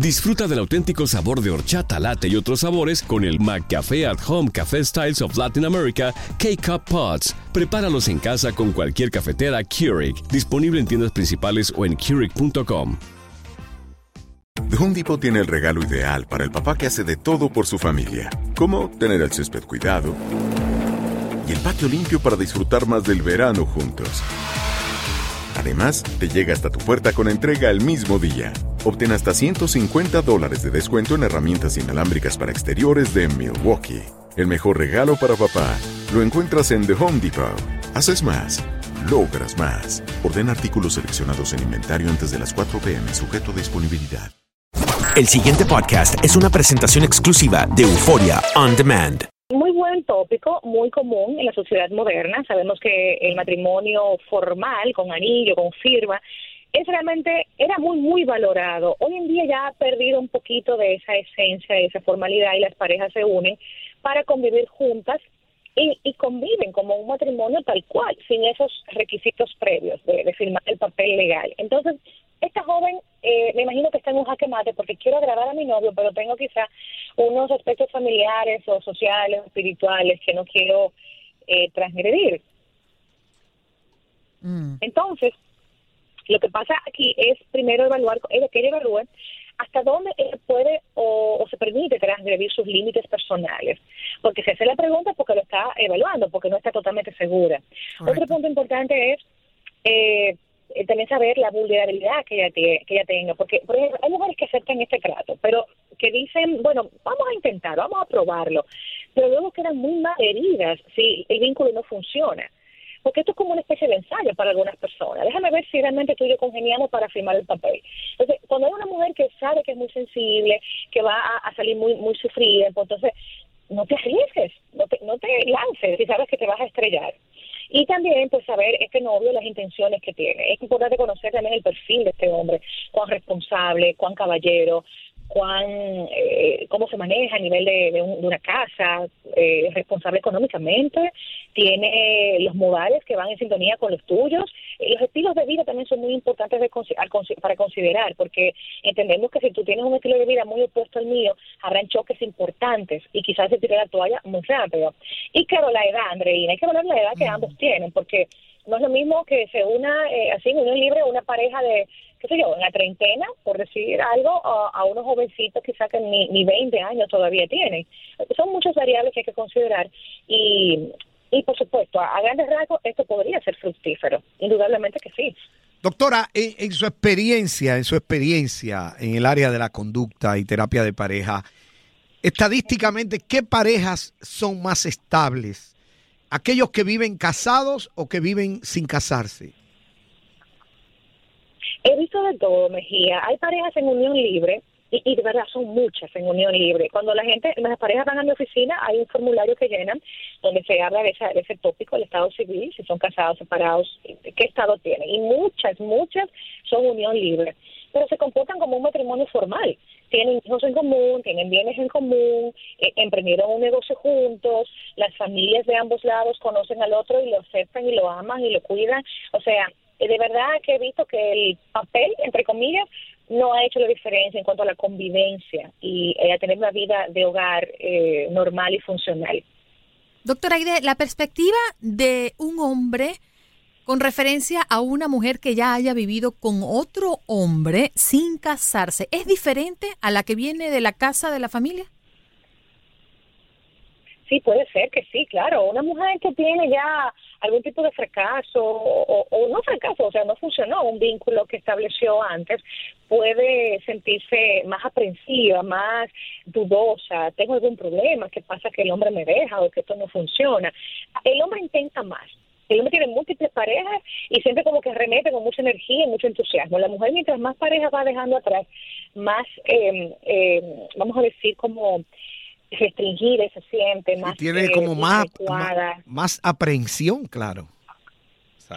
Disfruta del auténtico sabor de horchata, latte y otros sabores con el McCafé at Home Café Styles of Latin America K-Cup Pots. Prepáralos en casa con cualquier cafetera Keurig, disponible en tiendas principales o en Keurig.com. The Home Depot tiene el regalo ideal para el papá que hace de todo por su familia, como tener el césped cuidado y el patio limpio para disfrutar más del verano juntos. Además, te llega hasta tu puerta con entrega el mismo día. Obtén hasta 150 dólares de descuento en herramientas inalámbricas para exteriores de Milwaukee. El mejor regalo para papá lo encuentras en The Home Depot. Haces más, logras más. Orden artículos seleccionados en inventario antes de las 4 pm, sujeto a disponibilidad. El siguiente podcast es una presentación exclusiva de Euforia On Demand. Muy buen tópico, muy común en la sociedad moderna. Sabemos que el matrimonio formal, con anillo, con firma, es realmente, era muy, muy valorado. Hoy en día ya ha perdido un poquito de esa esencia, de esa formalidad y las parejas se unen para convivir juntas y, y conviven como un matrimonio tal cual, sin esos requisitos previos de, de firmar el papel legal. Entonces, esta joven eh, me imagino que está en un jaque mate porque quiero agradar a mi novio, pero tengo quizá unos aspectos familiares o sociales, o espirituales que no quiero eh, transgredir. Entonces, lo que pasa aquí es primero evaluar, que ella evalúe hasta dónde ella puede o, o se permite transgredir sus límites personales. Porque se hace la pregunta porque lo está evaluando, porque no está totalmente segura. Otro punto importante es eh, también saber la vulnerabilidad que ella, tie- que ella tenga, porque por ejemplo, hay mujeres que aceptan este trato, pero que dicen, bueno, vamos a intentar, vamos a probarlo, pero luego quedan muy mal heridas si el vínculo no funciona. Porque esto es como una especie de ensayo para algunas personas. Déjame ver si realmente tú y yo congeniamos para firmar el papel. Entonces, cuando hay una mujer que sabe que es muy sensible, que va a, salir muy muy sufrida, pues entonces no te arriesgues, no te, no te lances si sabes que te vas a estrellar. Y también, pues, saber este novio, las intenciones que tiene. Es importante conocer también el perfil de este hombre, cuán responsable, cuán caballero, cuán, eh, cómo se maneja a nivel de, de un- de una casa, eh, responsable económicamente, tiene los modales que van en sintonía con los tuyos. Y los estilos de vida también son muy importantes de para considerar, porque entendemos que si tú tienes un estilo de vida muy opuesto al mío, habrán choques importantes y quizás se tire la toalla muy rápido. Y claro, la edad, Andreina, hay que hablar la edad que ambos tienen, porque no es lo mismo que se una eh, así en unión libre una pareja de, qué sé yo, en la treintena, por decir algo, a, unos jovencitos quizás que ni, ni 20 años todavía tienen. Son muchas variables que hay que considerar y, y por supuesto, a, a grandes rasgos esto podría ser fructífero, indudablemente que sí. Doctora, en, en su experiencia, en su experiencia en el área de la conducta y terapia de pareja, estadísticamente, ¿qué parejas son más estables? ¿Aquellos que viven casados o que viven sin casarse? He visto de todo, Mejía. Hay parejas en unión libre y, de verdad son muchas en unión libre. Cuando la gente, las parejas van a mi oficina, hay un formulario que llenan donde se habla de, esa- de ese tópico, el estado civil, si son casados, separados, qué estado tienen. Y muchas, muchas son unión libre. Pero se comportan como un matrimonio formal. Tienen hijos en común, tienen bienes en común, eh, emprendieron un negocio juntos, las familias de ambos lados conocen al otro y lo aceptan y lo aman y lo cuidan. O sea, de verdad que he visto que el papel, entre comillas, no ha hecho la diferencia en cuanto a la convivencia y eh, a tener una vida de hogar eh, normal y funcional. Doctora Aide, la perspectiva de un hombre con referencia a una mujer que ya haya vivido con otro hombre sin casarse, ¿es diferente a la que viene de la casa de la familia? Sí, puede ser que sí, claro. Una mujer que tiene ya algún tipo de fracaso o, no fracaso, o sea, no funcionó un vínculo que estableció antes, puede sentirse más aprensiva, más dudosa, tengo algún problema, ¿qué pasa que el hombre me deja o que esto no funciona? El hombre intenta más. El hombre tiene múltiples parejas y siempre como que remete con mucha energía y mucho entusiasmo. La mujer mientras más parejas va dejando atrás, más, eh, vamos a decir, como restringida se siente, más tiene eh, como más, más, aprehensión, claro.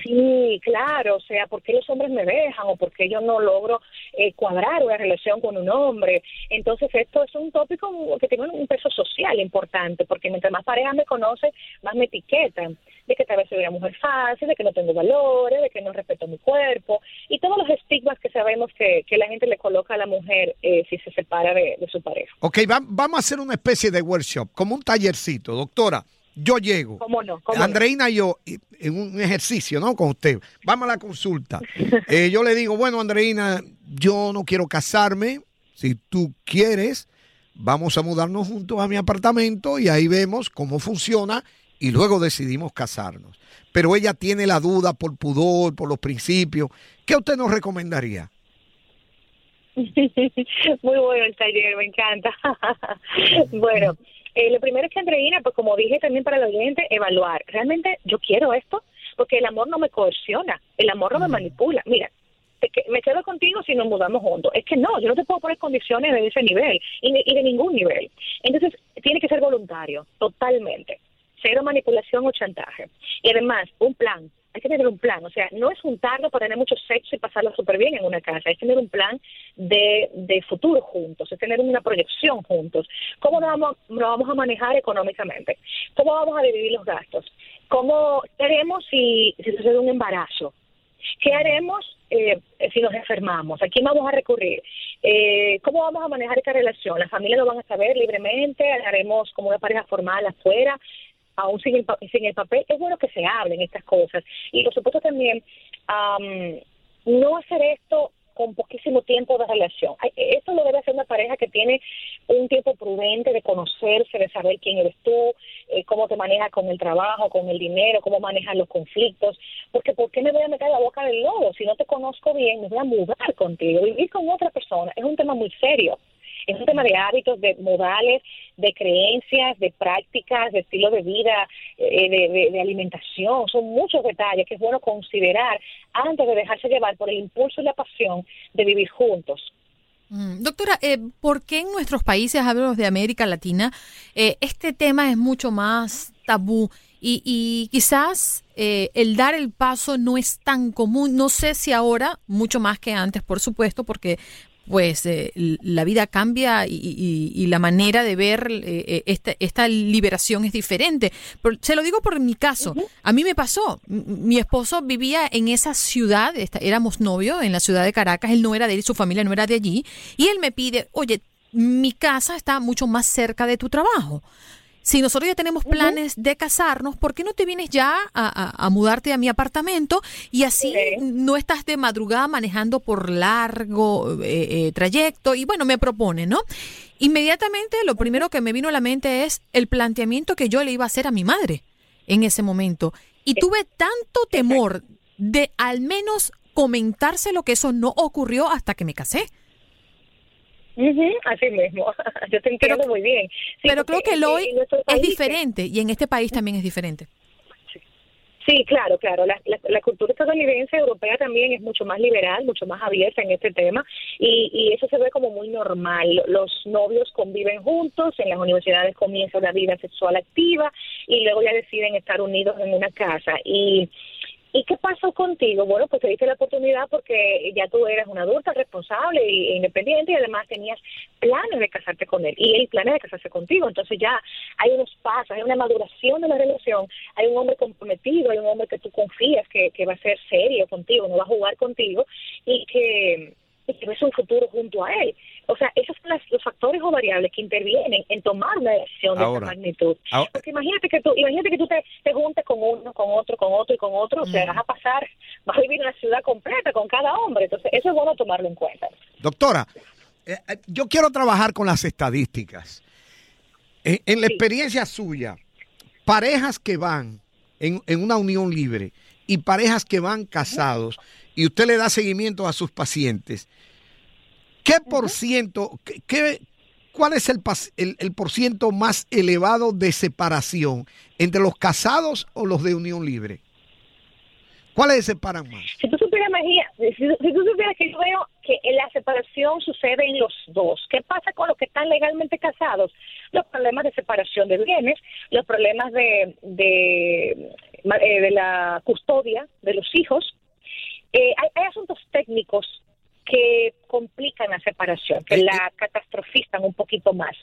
Sí, claro, o sea, ¿por qué los hombres me dejan o por qué yo no logro eh, cuadrar una relación con un hombre? Entonces, esto es un tópico que tiene un peso social importante, porque mientras más parejas me conocen, más me etiquetan de que tal vez soy una mujer fácil, de que no tengo valores, de que no respeto mi cuerpo y todos los estigmas que sabemos que, la gente le coloca a la mujer eh, si se separa de, su pareja. Ok, vamos a hacer una especie de workshop, como un tallercito, doctora. Yo llego. ¿Cómo no? Andreina y yo, en un ejercicio, ¿no? Con usted. Vamos a la consulta. Eh, yo le digo, bueno, Andreina, yo no quiero casarme. Si tú quieres, vamos a mudarnos juntos a mi apartamento y ahí vemos cómo funciona y luego decidimos casarnos. Pero ella tiene la duda por pudor, por los principios. ¿Qué usted nos recomendaría? Muy bueno el taller, me encanta. bueno, eh, lo primero es que Andreina, pues como dije también para el oyente, evaluar. ¿Realmente yo quiero esto? Porque el amor no me coerciona, el amor no me manipula. Mira, me quedo contigo si nos mudamos juntos. Es que no, yo no te puedo poner condiciones de ese nivel y de ningún nivel. Entonces, tiene que ser voluntario, totalmente cero manipulación o chantaje. Y además, un plan. Hay que tener un plan, o sea, no es juntarlo para tener mucho sexo y pasarlo súper bien en una casa, es tener un plan de, de futuro juntos, es tener una proyección juntos. ¿Cómo nos vamos, nos vamos a manejar económicamente? ¿Cómo vamos a dividir los gastos? ¿Cómo haremos si, si sucede un embarazo? ¿Qué haremos eh, si nos enfermamos? ¿A quién vamos a recurrir? Eh, ¿Cómo vamos a manejar esta relación? ¿Las familias lo van a saber libremente? ¿Haremos como una pareja formal afuera? Aún sin el, sin el papel, es bueno que se hablen estas cosas. Y por supuesto también, no hacer esto con poquísimo tiempo de relación. Esto lo debe hacer una pareja que tiene un tiempo prudente de conocerse, de saber quién eres tú, eh, cómo te manejas con el trabajo, con el dinero, cómo manejas los conflictos. Porque ¿por qué me voy a meter la boca del lobo? Si no te conozco bien, me voy a mudar contigo. Vivir con otra persona es un tema muy serio. Es un tema de hábitos, de modales, de creencias, de prácticas, de estilo de vida, eh, de, alimentación. Son muchos detalles que es bueno considerar antes de dejarse llevar por el impulso y la pasión de vivir juntos. Mm, doctora, eh, ¿por qué en nuestros países, hablo de América Latina, eh, este tema es mucho más tabú? Y, quizás el dar el paso no es tan común. No sé si ahora, mucho más que antes, por supuesto, porque pues eh, la vida cambia y, la manera de ver eh, eh, esta, liberación es diferente. se lo digo por mi caso. A mí me pasó. Mi esposo vivía en esa ciudad, éramos novios en la ciudad de Caracas, él no era de él, su familia no era de allí, y él me pide, oye, mi casa está mucho más cerca de tu trabajo si nosotros ya tenemos planes de casarnos, ¿por qué no te vienes ya a, mudarte a mi apartamento y así no estás de madrugada manejando por largo eh, eh, trayecto? Y bueno, me propone, ¿no? Inmediatamente lo primero que me vino a la mente es el planteamiento que yo le iba a hacer a mi madre en ese momento. Y tuve tanto temor de al menos comentárselo que eso no ocurrió hasta que me casé así mismo, yo te entiendo muy bien. pero creo que el hoy es diferente y en este país también es diferente. Sí, claro, claro. La, la, cultura estadounidense, europea también es mucho más liberal, mucho más abierta en este tema y, y eso se ve como muy normal. Los novios conviven juntos, en las universidades comienza una vida sexual activa y luego ya deciden estar unidos en una casa. Y ¿Y qué pasó contigo? Bueno, pues te diste la oportunidad porque ya tú eras una adulta responsable e independiente y además tenías planes de casarte con él y él planes de casarse contigo. Entonces ya hay unos pasos, hay una maduración de la relación, hay un hombre comprometido, hay un hombre que tú confías que, que va a ser serio contigo, no va a jugar contigo y que y que ves un futuro junto a él. O sea, esos son los factores o variables que intervienen en tomar una decisión de esta magnitud. Porque imagínate que tú, imagínate que tú te, te, juntes con uno, con otro, con otro y con otro, o sea, mm. vas a pasar, vas a vivir en una ciudad completa con cada hombre. Entonces, eso es bueno tomarlo en cuenta. Doctora, eh, eh, yo quiero trabajar con las estadísticas. En, la experiencia suya, parejas que van en, en una unión libre y parejas que van casados y usted le da seguimiento a sus pacientes, ¿qué por ciento, qué, cuál es el, el, el por ciento más elevado de separación entre los casados o los de unión libre? ¿Cuáles se separan más? Si tú supieras, Magia, si, tú supieras que yo veo que la separación sucede en los dos. ¿Qué pasa con los que están legalmente casados? Los problemas de separación de bienes, los problemas de, de, eh, de la custodia de los hijos. Eh, hay, asuntos técnicos que complican la separación, que eh, la catastrofizan un poquito más.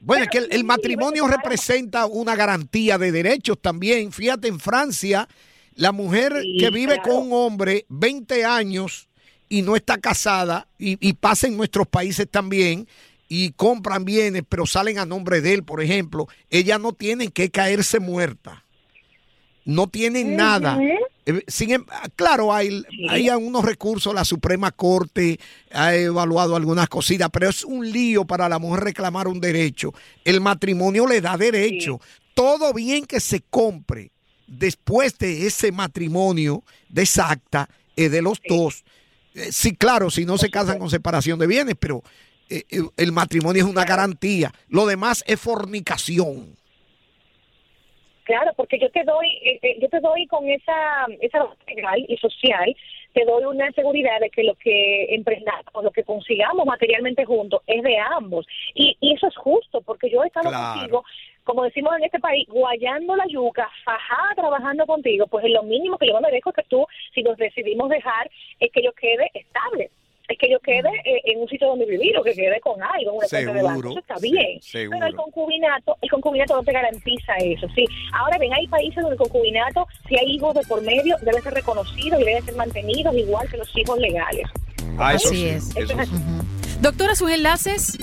Bueno, es que el, matrimonio representa una garantía de derechos también. Fíjate, en Francia la mujer que vive con un hombre 20 años y no está casada y, pasa en nuestros países también y compran bienes, pero salen a nombre de él, por ejemplo, ella no tiene que caerse muerta. No tienen nada. Eh, em, claro, hay, hay unos recursos, la Suprema Corte ha evaluado algunas cositas, pero es un lío para la mujer reclamar un derecho. El matrimonio le da derecho. Todo bien que se compre después de ese matrimonio de exacta eh, de los dos, eh, sí, claro, si no se casan con separación de bienes, pero eh, el matrimonio es una garantía. Lo demás es fornicación. Claro, porque yo te doy, yo te doy con esa, esa legal y social, te doy una seguridad de que lo que emprendamos, lo que consigamos materialmente juntos es de ambos. Y, y eso es justo, porque yo he estado contigo como decimos en este país, guayando la yuca, fajada trabajando contigo, pues es lo mínimo que yo me merezco que tú, si nos decidimos dejar, es que yo quede estable. Es que yo quede eh, en un sitio donde vivir o que quede con algo, en una cuenta de banco. Eso está bien. Pero el concubinato, el concubinato no te garantiza eso, sí. Ahora bien, hay países donde el concubinato, si hay hijos de por medio, debe ser reconocido y debe ser mantenido igual que los hijos legales. Ah, eso sí. es. Doctora, sus enlaces.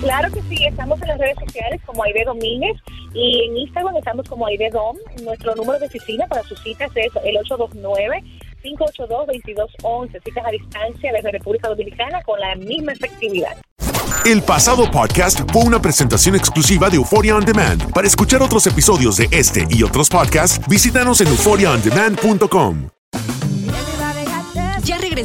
Claro que sí, estamos en las redes sociales como Aide Domínguez y en Instagram estamos como Aide Dom. Nuestro número de oficina para sus citas es el 829-582-2211. Citas a distancia desde República Dominicana con la misma efectividad. El pasado podcast fue una presentación exclusiva de Euphoria On Demand. Para escuchar otros episodios de este y otros podcasts, visítanos en euphoriaondemand.com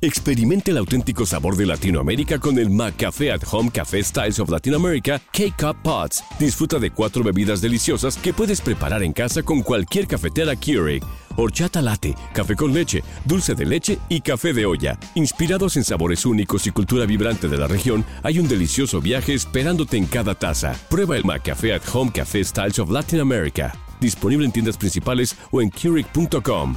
Experimente el auténtico sabor de Latinoamérica con el McCafé at Home Café Styles of Latin America K-Cup Pots. Disfruta de cuatro bebidas deliciosas que puedes preparar en casa con cualquier cafetera Keurig. Horchata latte, café con leche, dulce de leche y café de olla. Inspirados en sabores únicos y cultura vibrante de la región, hay un delicioso viaje esperándote en cada taza. Prueba el McCafé at Home Café Styles of Latin America. Disponible en tiendas principales o en Keurig.com.